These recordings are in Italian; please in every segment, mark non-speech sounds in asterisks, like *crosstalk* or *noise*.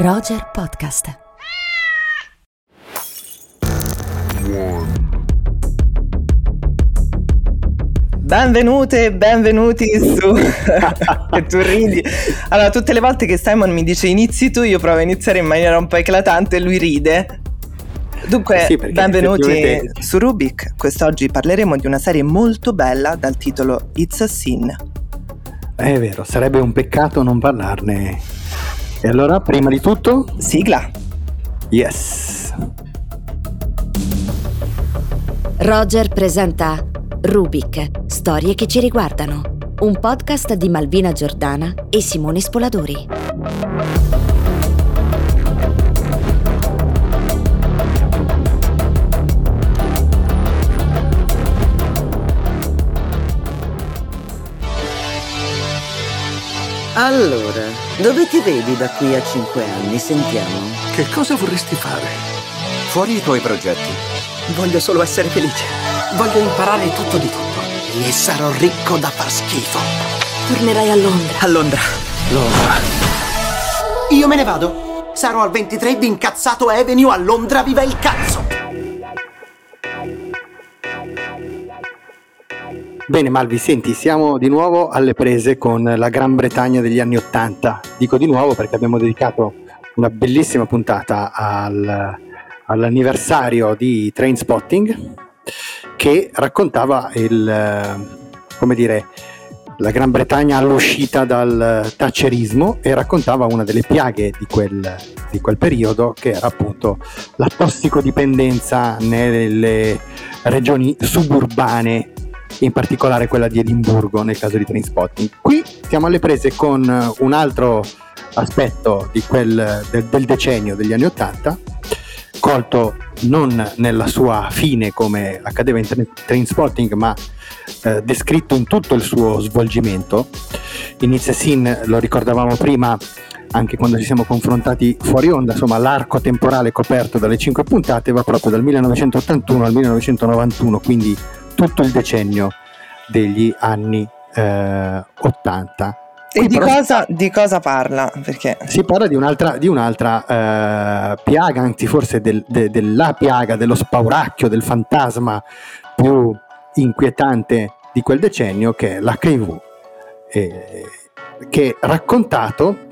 Roger Podcast. Benvenute e benvenuti su che *laughs* tu ridi. Allora, tutte le volte che Simon mi dice inizi tu, io provo a iniziare in maniera un po' eclatante e lui ride. Dunque, Sì, benvenuti effettivamente- su Rubik. Quest'oggi parleremo di una serie molto bella dal titolo It's a Sin. È vero, sarebbe un peccato non parlarne. E allora, prima di tutto, Sigla. yes. Roger presenta Rubik, storie che ci riguardano. Un podcast di Malvina Giordana e Simone Spoladori. Allora, dove ti vedi da qui a cinque anni? Sentiamo. Che cosa vorresti fare? Fuori i tuoi progetti. Voglio solo essere felice. Voglio imparare tutto di tutto. E sarò ricco da far schifo. Tornerai a Londra. A Londra. Londra. Io me ne vado. Sarò al 23 di Incazzato Avenue a Londra, viva il cazzo! Bene, Malvi, senti, siamo di nuovo alle prese con la Gran Bretagna degli anni Ottanta. Dico di nuovo perché abbiamo dedicato una bellissima puntata al- all'anniversario di Trainspotting che raccontava il, come dire, la Gran Bretagna all'uscita dal thatcherismo e raccontava una delle piaghe di quel, di quel periodo che era appunto la tossicodipendenza nelle regioni suburbane in particolare quella di Edimburgo nel caso di Trainspotting. Qui siamo alle prese con eh, un altro aspetto quel, del, del decennio degli anni Ottanta, colto non nella sua fine come accadeva in Tra- Trainspotting, ma eh, descritto in tutto il suo svolgimento. Inizia Sin, lo ricordavamo prima, anche quando ci siamo confrontati fuori onda, insomma l'arco temporale coperto dalle cinque puntate va proprio dal 1981 al 1991, quindi tutto il decennio degli anni eh, 80. E di però cosa, di cosa parla? Perché si parla di un'altra, di un'altra eh, piaga, anzi forse del- de- della piaga, dello spauracchio, del fantasma più inquietante di quel decennio che è l'HIV, eh, che è raccontato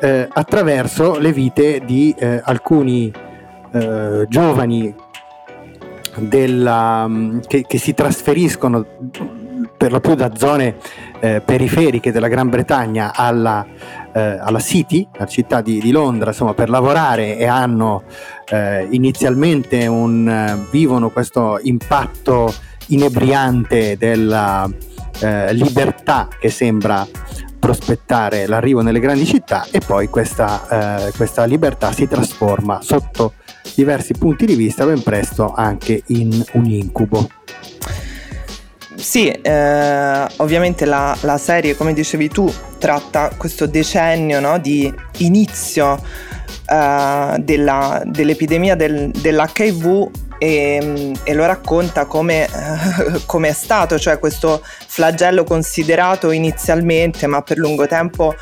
eh, attraverso le vite di eh, alcuni eh, giovani della- mm, che, che si trasferiscono per lo più da zone eh, periferiche della Gran Bretagna alla, eh, alla City, la città di, di Londra, insomma, per lavorare e hanno eh, inizialmente un, eh, vivono questo impatto inebriante della eh, libertà che sembra prospettare l'arrivo nelle grandi città e poi questa, eh, questa libertà si trasforma sotto diversi punti di vista ben presto anche in un incubo. Sì, eh, ovviamente la, la serie, come dicevi tu, tratta questo decennio no, di inizio eh, della- dell'epidemia del- dell'HIV e, e lo racconta come, *laughs* come è stato, cioè questo flagello considerato inizialmente, ma per lungo tempo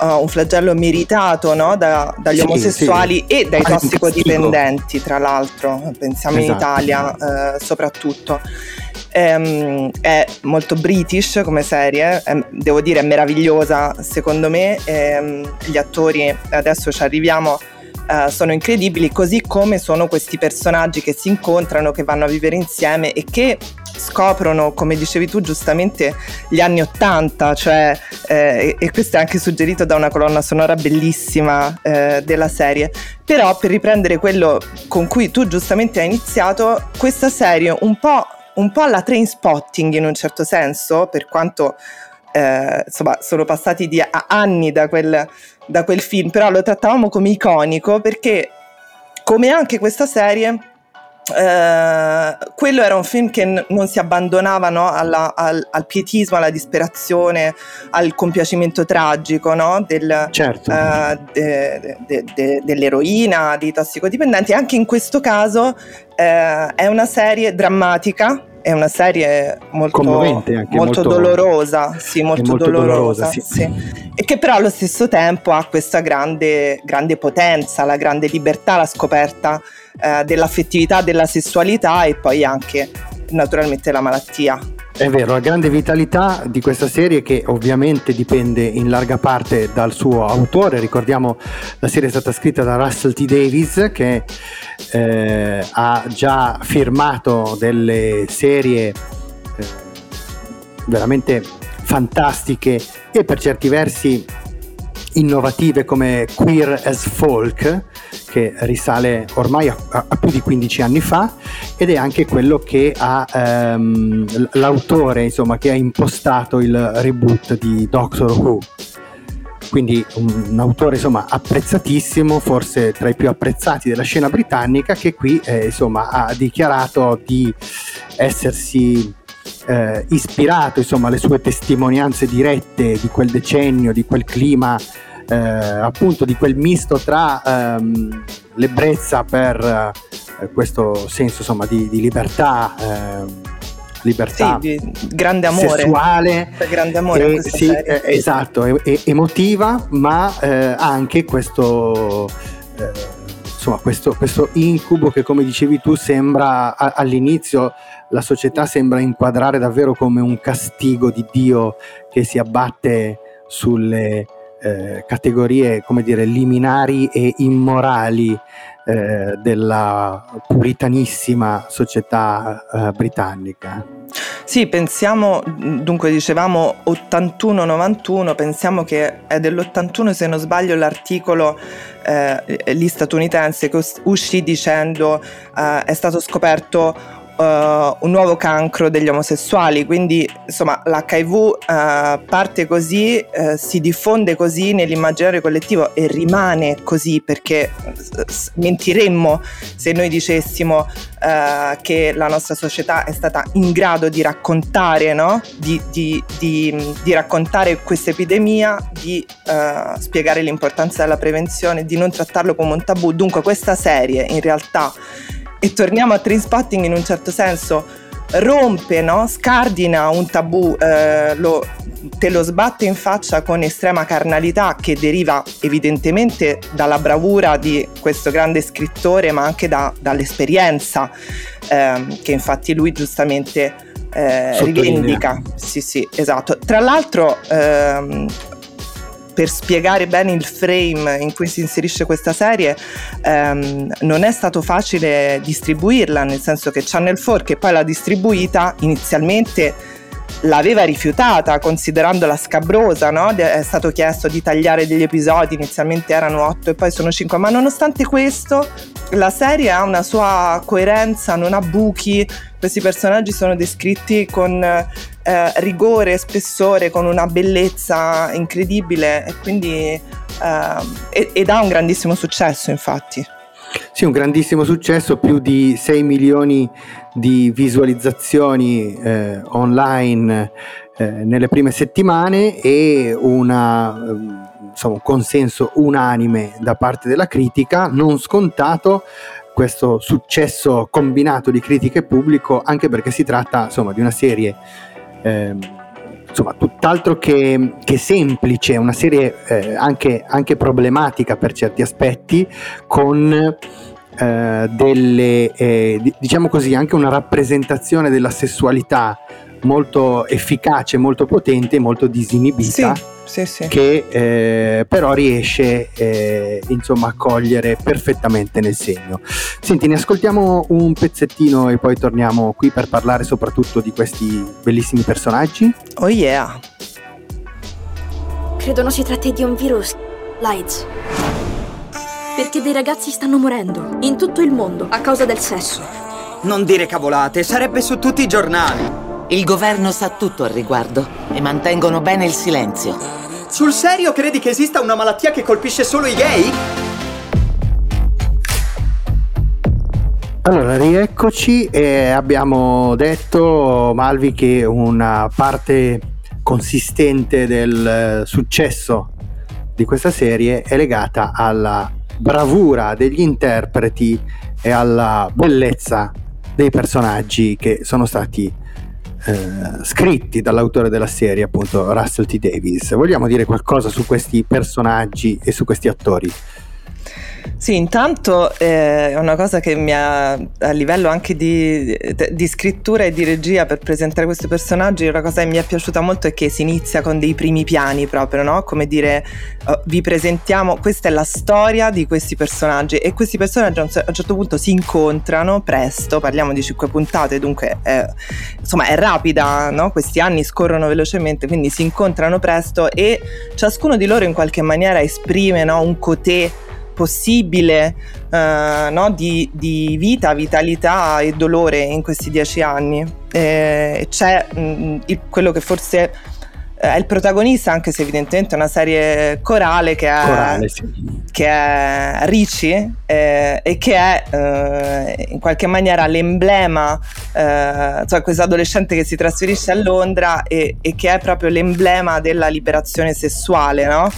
eh, un flagello meritato no, da- dagli Sì, omosessuali sì. e dai Ah, tossicodipendenti, tra l'altro, pensiamo in Esatto, Italia eh, soprattutto. Ehm, è molto british come serie, è- devo dire è meravigliosa secondo me, ehm, gli attori, adesso ci arriviamo, eh, sono incredibili, così come sono questi personaggi che si incontrano, che vanno a vivere insieme e che scoprono, come dicevi tu giustamente, gli anni Ottanta, cioè, eh, e, questo è anche suggerito da una colonna sonora bellissima eh, della serie. Però per riprendere quello con cui tu giustamente hai iniziato, questa serie un po', un po' alla train spotting in un certo senso, per quanto eh, insomma sono passati di anni da quel, da quel film, però lo trattavamo come iconico perché come anche questa serie eh, quello era un film che n- non si abbandonava no, alla- al, al pietismo, alla disperazione, al compiacimento tragico no, del, Certo. eh, de- de- de- dell'eroina, dei tossicodipendenti. Anche in questo caso eh, è una serie drammatica, è una serie molto, molto, molto dolorosa, sì, molto, molto dolorosa, dolorosa sì. Sì. e che però allo stesso tempo ha questa grande, grande potenza, la grande libertà, la scoperta eh, dell'affettività, della sessualità e poi anche naturalmente la malattia. È vero, la grande vitalità di questa serie che ovviamente dipende in larga parte dal suo autore, ricordiamo la serie è stata scritta da Russell T. Davis che eh, ha già firmato delle serie eh, veramente fantastiche e per certi versi innovative come Queer as Folk che risale ormai a, a, più di 15 anni fa ed è anche quello che ha ehm, l'autore insomma che ha impostato il reboot di Doctor Who. Quindi un, autore insomma apprezzatissimo forse tra i più apprezzati della scena britannica che qui eh, insomma ha dichiarato di essersi eh, ispirato insomma alle sue testimonianze dirette di quel decennio di quel clima eh, appunto di quel misto tra ehm, l'ebbrezza per eh, questo senso insomma di, di libertà ehm, libertà sì, grande amore. sessuale grande amore e, sì, eh, esatto e, e, emotiva ma eh, anche questo eh, insomma questo, questo, incubo che come dicevi tu sembra a, all'inizio la società sembra inquadrare davvero come un castigo di Dio che si abbatte sulle eh, categorie, come dire, liminari e immorali eh, della puritanissima società eh, britannica. Sì, pensiamo, dunque dicevamo 81-91, pensiamo che è dell'81 se non sbaglio l'articolo eh, lì statunitense che uscì dicendo eh, è stato scoperto uh, un nuovo cancro degli omosessuali, quindi insomma l'HIV uh, eh, parte così, uh, si diffonde così nell'immaginario collettivo e rimane così perché mentiremmo se noi dicessimo che la nostra società è stata in grado di raccontare, no? di, di, di, di, raccontare questa epidemia, di spiegare l'importanza della prevenzione, di non trattarlo come un tabù. Dunque questa serie in realtà e torniamo a Trainspotting in un certo senso rompe, no? scardina un tabù, eh, lo, te lo sbatte in faccia con estrema carnalità che deriva evidentemente dalla bravura di questo grande scrittore ma anche da, dall'esperienza eh, che infatti lui giustamente eh, rivendica. Sì, sì, esatto. Tra l'altro ehm, per spiegare bene il frame in cui si inserisce questa serie ehm, non è stato facile distribuirla, nel senso che Channel 4 che poi l'ha distribuita inizialmente l'aveva rifiutata considerandola scabrosa, no? è stato chiesto di tagliare degli episodi, inizialmente erano 8 e poi sono 5, ma nonostante questo la serie ha una sua coerenza, non ha buchi, questi personaggi sono descritti con eh, rigore, spessore, con una bellezza incredibile e quindi eh, ed ha un grandissimo successo infatti. Sì, un grandissimo successo, più di 6 milioni di visualizzazioni eh, online eh, nelle prime settimane e una, insomma, un consenso unanime da parte della critica, non scontato questo successo combinato di critica e pubblico, anche perché si tratta insomma, di una serie eh, insomma, tutt'altro che, che, semplice, una serie eh, anche, anche, problematica per certi aspetti, con eh, delle, eh, diciamo così, anche una rappresentazione della sessualità molto efficace, molto potente, molto disinibita. Sì sì, sì. che eh, però riesce eh, insomma a cogliere perfettamente nel segno. Senti, ne ascoltiamo un pezzettino e poi torniamo qui per parlare soprattutto di questi bellissimi personaggi. Oh yeah! Credono si tratti di un virus, l'AIDS. Perché dei ragazzi stanno morendo in tutto il mondo a causa del sesso. Non dire cavolate, sarebbe su tutti i giornali. Il governo sa tutto al riguardo e mantengono bene il silenzio. Sul serio credi che esista una malattia che colpisce solo i gay? Allora, rieccoci e abbiamo detto, Malvi, che una parte consistente del successo di questa serie è legata alla bravura degli interpreti e alla bellezza dei personaggi che sono stati eh, scritti dall'autore della serie, appunto Russell T. Davis. Vogliamo dire qualcosa su questi personaggi e su questi attori? Sì, intanto eh, è una cosa che mi ha, a livello anche di, di, scrittura e di regia per presentare questi personaggi, una cosa che mi è piaciuta molto è che si inizia con dei primi piani proprio, no? Come dire, uh, vi presentiamo, questa è la storia di questi personaggi e questi personaggi a un, a un certo punto si incontrano presto, parliamo di cinque puntate, dunque è, insomma è rapida, no? Questi anni scorrono velocemente, quindi si incontrano presto e ciascuno di loro in qualche maniera esprime no? un cotè possibile uh, no? di, di, vita, vitalità e dolore in questi dieci anni. Eh, c'è mh, mm, il, quello che forse è il protagonista, anche se evidentemente è una serie corale che è, corale, sì. che è Ricci eh, e che è eh, in qualche maniera l'emblema, eh, cioè questo adolescente che si trasferisce a Londra e, e, che è proprio l'emblema della liberazione sessuale, no?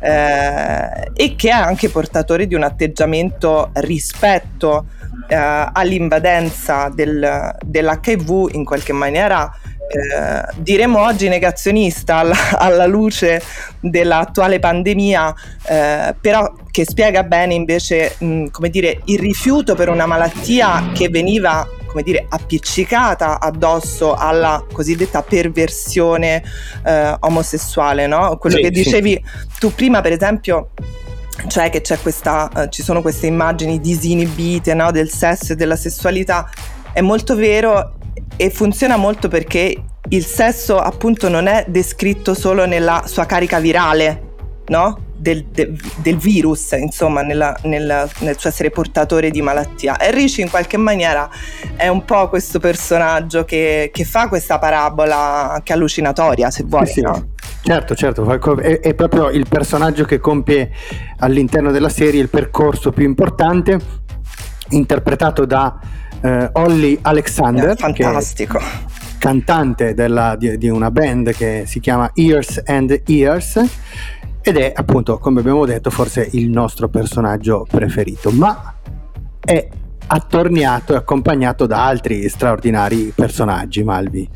Eh, e che è anche portatore di un atteggiamento rispetto eh, all'invadenza del, dell'HIV in qualche maniera. Eh, diremo oggi negazionista alla, alla luce dell'attuale pandemia, eh, però che spiega bene invece mh, come dire, il rifiuto per una malattia che veniva come dire, appiccicata addosso alla cosiddetta perversione eh, omosessuale, no? Quello sì, che dicevi sì. tu prima, per esempio, cioè che questa, uh, ci sono queste immagini disinibite no? del sesso e della sessualità, è molto vero e funziona molto perché il sesso appunto non è descritto solo nella sua carica virale, no? Del, de, del, virus, insomma, nella, nella, nel suo essere portatore di malattia. E Ricci in qualche maniera è un po' questo personaggio che, che fa questa parabola anche allucinatoria, se vuoi. Sì, no? Certo, certo, è, è, proprio il personaggio che compie all'interno della serie il percorso più importante, interpretato da eh, Olly Alexander. È fantastico. cantante della, di, di una band che si chiama Ears and Ears ed è appunto, come abbiamo detto, forse il nostro personaggio preferito, ma è attorniato e accompagnato da altri straordinari personaggi, Malvi.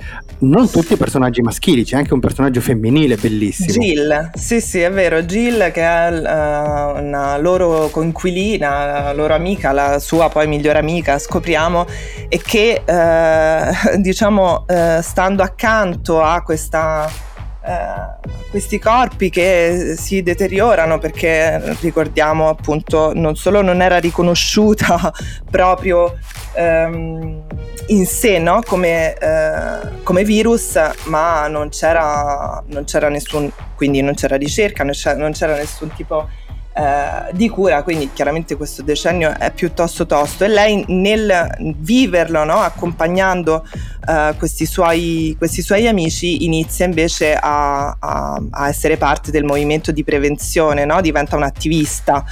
Non tutti personaggi maschili, c'è anche un personaggio femminile bellissimo. Jill, sì sì è vero, Jill che è uh, una loro conquilina, la loro amica, la sua poi migliore amica, scopriamo, e che uh, *laughs* diciamo uh, stando accanto a questa eh, questi corpi che si deteriorano perché ricordiamo appunto non solo non era riconosciuta *laughs* proprio ehm, in sé no? come, eh, come, virus ma non c'era, non c'era nessun quindi non c'era ricerca non c'era, non c'era nessun tipo eh, di cura, quindi chiaramente questo decennio è piuttosto tosto e lei nel viverlo, no, accompagnando eh, questi, suoi, questi, suoi, amici, inizia invece a, a, a, essere parte del movimento di prevenzione, no? diventa un'attivista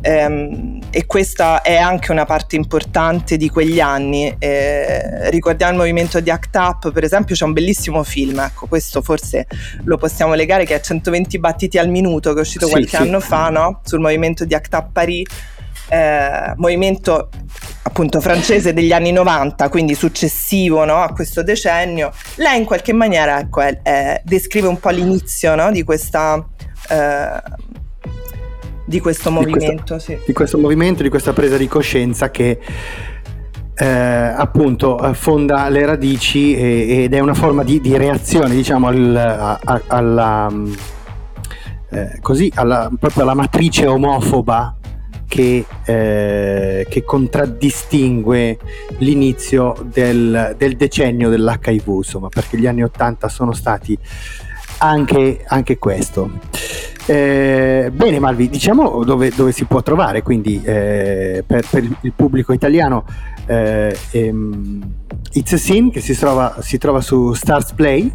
ehm, e questa è anche una parte importante di quegli anni. Eh, ricordiamo il movimento di ACT UP, per esempio c'è un bellissimo film, ecco questo forse lo possiamo legare che è 120 battiti al minuto che è uscito sì, qualche sì. anno fa no? Sul movimento di ACT UP Paris. Eh, movimento appunto francese degli anni 90, quindi successivo no, a questo decennio, lei in qualche maniera ecco, è, è, descrive un po' l'inizio no, di questa eh, di questo movimento. Di, questa, sì. di questo movimento, di questa presa di coscienza che eh, appunto affonda le radici e, ed è una forma di, di reazione diciamo al, a, alla, eh, così, alla, proprio alla matrice omofoba che, eh, che contraddistingue l'inizio del, del, decennio dell'HIV insomma perché gli anni 80 sono stati anche, anche questo. Eh, bene Malvi, diciamo dove, dove, si può trovare quindi eh, per, per, il pubblico italiano eh, ehm, It's a Scene che si trova, si trova su Stars Play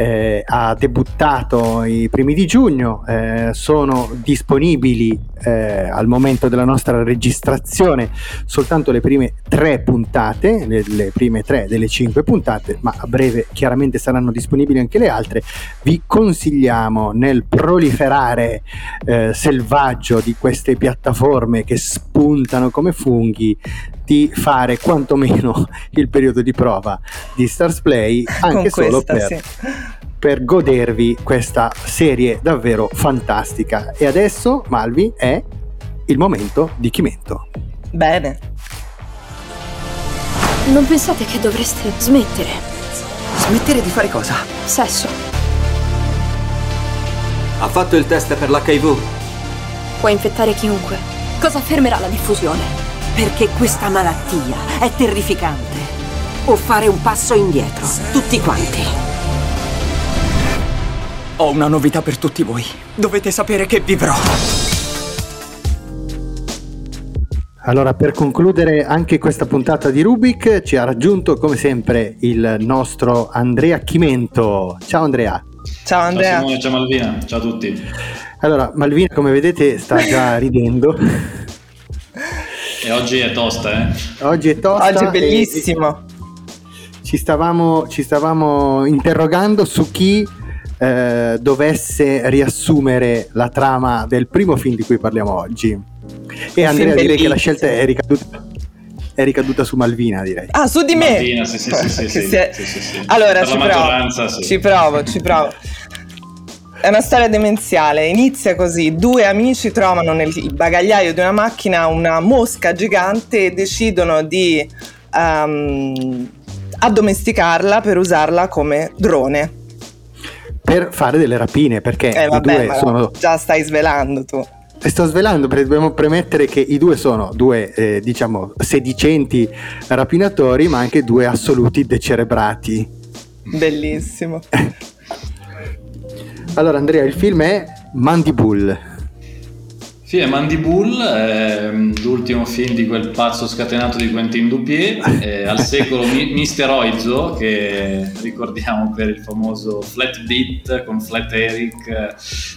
eh, ha debuttato i primi di giugno, eh, sono disponibili eh, al momento della nostra registrazione soltanto le prime tre puntate, le, le, prime tre delle cinque puntate, ma a breve chiaramente saranno disponibili anche le altre. Vi consigliamo nel proliferare eh, selvaggio di queste piattaforme che spuntano come funghi di fare quantomeno il periodo di prova di Stars Play *laughs* anche Con solo questa, per, sì. Per godervi questa serie davvero fantastica. E adesso, Malvi, è il momento di Chimento. Bene. Non pensate che dovreste smettere? Smettere di fare cosa? Sesso. Ha fatto il test per l'HIV? Può infettare chiunque. Cosa fermerà la diffusione? Perché questa malattia è terrificante. O fare un passo indietro, tutti quanti. Ho una novità per tutti voi. Dovete sapere che vivrò. Allora, per concludere anche questa puntata di Rubik, ci ha raggiunto come sempre il nostro Andrea Chimento. Ciao Andrea. Ciao Andrea. Ciao Simone, ciao Malvina, ciao a tutti. Allora, Malvina, come vedete, sta già *laughs* ridendo. E oggi è tosta, eh? Oggi è tosta. Oggi è bellissimo. Ci stavamo, ci stavamo interrogando su chi eh, dovesse riassumere la trama del primo film di cui parliamo oggi. E Andrea direi che la scelta è ricaduta, è ricaduta su Malvina, direi. Ah, su di me? Malvina, sì, sì, sì, sì, *laughs* sì, è... sì, sì, sì. Allora, ci provo, sì. ci provo, ci provo. È una storia demenziale, inizia così, due amici trovano nel bagagliaio di una macchina una mosca gigante e decidono di um, addomesticarla per usarla come drone. Per fare delle rapine, perché eh, vabbè, i due sono... Già stai svelando tu. Sto svelando perché dobbiamo premettere che i due sono due, eh, diciamo, sedicenti rapinatori, ma anche due assoluti decerebrati. Bellissimo. *laughs* Allora Andrea, il film è Mandibull. Sì, è Mandibull, è mm, l'ultimo film di quel pazzo scatenato di Quentin Dupier, al secolo Mister Oizo, che ricordiamo per il famoso Flat Beat con Flat Eric eh,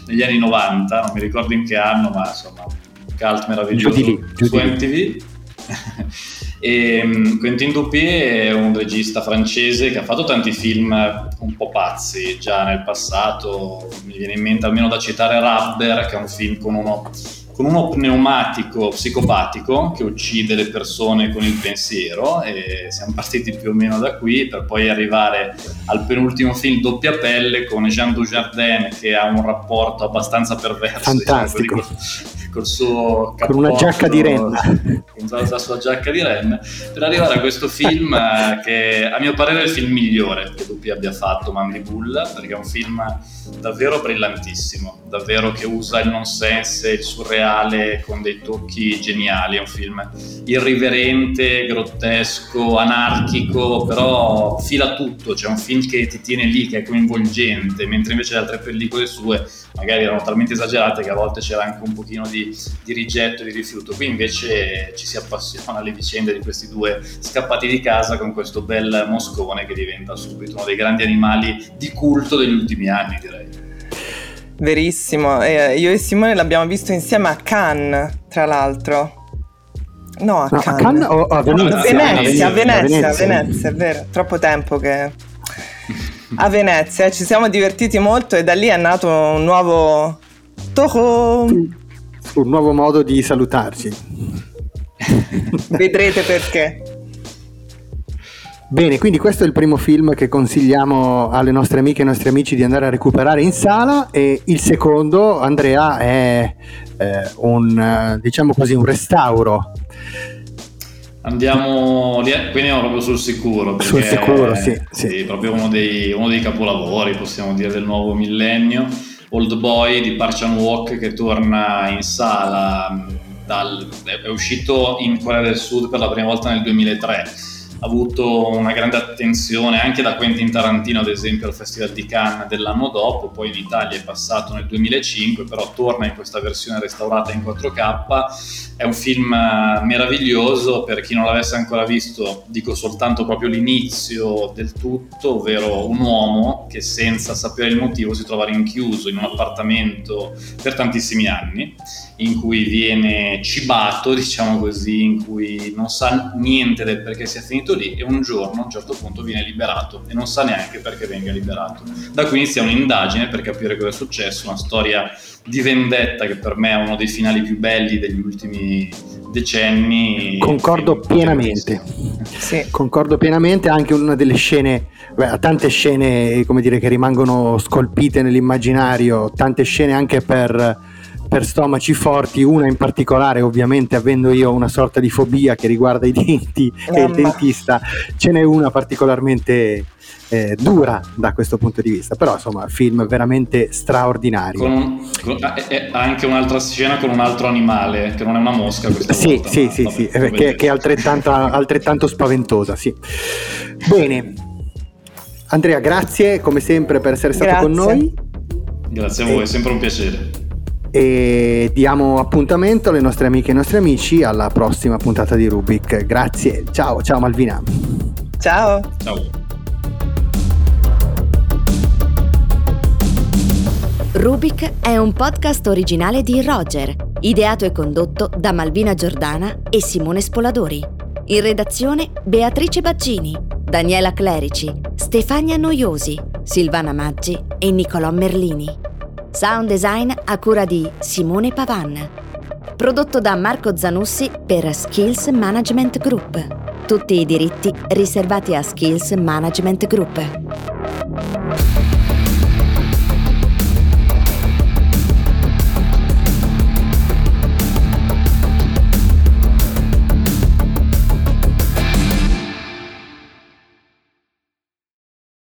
negli anni 90, non mi ricordo in che anno, ma insomma, un cult meraviglioso giù di lì, su MTV. *laughs* E um, Quentin Dupier è un regista francese che ha fatto tanti film un po' pazzi già nel passato. Mi viene in mente almeno da citare Rubber, che è un film con uno con uno pneumatico psicopatico che uccide le persone con il pensiero e siamo partiti più o meno da qui per poi arrivare al penultimo film Doppia Pelle con Jean Dujardin che ha un rapporto abbastanza perverso diciamo fantastico. diciamo, col suo con una giacca di renna. con la sua giacca di renna per arrivare a questo film eh, che a mio parere è il film migliore che Duppi abbia fatto Mandy Bull perché è un film davvero brillantissimo davvero che usa il nonsense il surreale con dei tocchi geniali è un film irriverente grottesco anarchico però fila tutto c'è un film che ti tiene lì che è coinvolgente mentre invece le altre pellicole sue magari erano talmente esagerate che a volte c'era anche un pochino di, di rigetto di rifiuto. Qui invece ci si appassiona alle vicende di questi due scappati di casa con questo bel moscone che diventa subito uno dei grandi animali di culto degli ultimi anni, direi. Verissimo, eh, io e Simone l'abbiamo visto insieme a Cannes, tra l'altro. No, a no, Cannes. A, Cannes o a Venezia? A Venezia, a Venezia, Venezia, a Venezia, è vero. Troppo tempo che a Venezia, ci siamo divertiti molto e da lì è nato un nuovo Toho. Un nuovo modo di salutarci. Vedrete perché. Bene, quindi questo è il primo film che consigliamo alle nostre amiche e ai nostri amici di andare a recuperare in sala e il secondo, Andrea, è eh, un, diciamo così, un restauro Andiamo, quindi andiamo proprio sul sicuro. Sul sicuro, sì. sì. sì proprio uno dei, uno dei, capolavori, possiamo dire, del nuovo millennio. Old Boy di Park Chan Walk che torna in sala, dal, è uscito in Corea del Sud per la prima volta nel 2003 avuto una grande attenzione anche da Quentin Tarantino, ad esempio, al Festival di Cannes dell'anno dopo, poi in Italia è passato nel 2005, però torna in questa versione restaurata in 4K. È un film eh, meraviglioso, per chi non l'avesse ancora visto, dico soltanto proprio l'inizio del tutto, ovvero un uomo che senza sapere il motivo si trova rinchiuso in un appartamento per tantissimi anni, in cui viene cibato, *laughs* diciamo così, in cui non sa niente del perché sia finito lì e un giorno a un certo punto viene liberato e non sa neanche perché venga liberato. Da qui inizia un'indagine per capire cosa è successo, una storia di vendetta che per me è uno dei finali più belli degli ultimi decenni. Concordo pienamente. Sì. Concordo pienamente, anche una delle scene, beh, tante scene come dire, che rimangono scolpite nell'immaginario, tante scene anche per per stomaci forti, una in particolare ovviamente avendo io una sorta di fobia che riguarda i denti Mamma. e il dentista, ce n'è una particolarmente eh, dura da questo punto di vista, però insomma film veramente straordinario. Con, con, eh, anche un'altra scena con un altro animale, che non è una mosca questa sì, volta. Sì, sì, sì, eh, che, che, è altrettanto, altrettanto spaventosa, sì. Bene, Andrea, grazie come sempre per essere stato grazie. con noi. Grazie a voi, è sempre un piacere e diamo appuntamento alle nostre amiche e ai nostri amici alla prossima puntata di Rubik. Grazie, ciao, ciao Malvina. Ciao. Ciao. Rubik è un podcast originale di Roger, ideato e condotto da Malvina Giordana e Simone Spoladori. In redazione Beatrice Baggini, Daniela Clerici, Stefania Noiosi, Silvana Maggi e Nicolò Merlini. Sound design a cura di Simone Pavan. Prodotto da Marco Zanussi per Skills Management Group. Tutti i diritti riservati a Skills Management Group.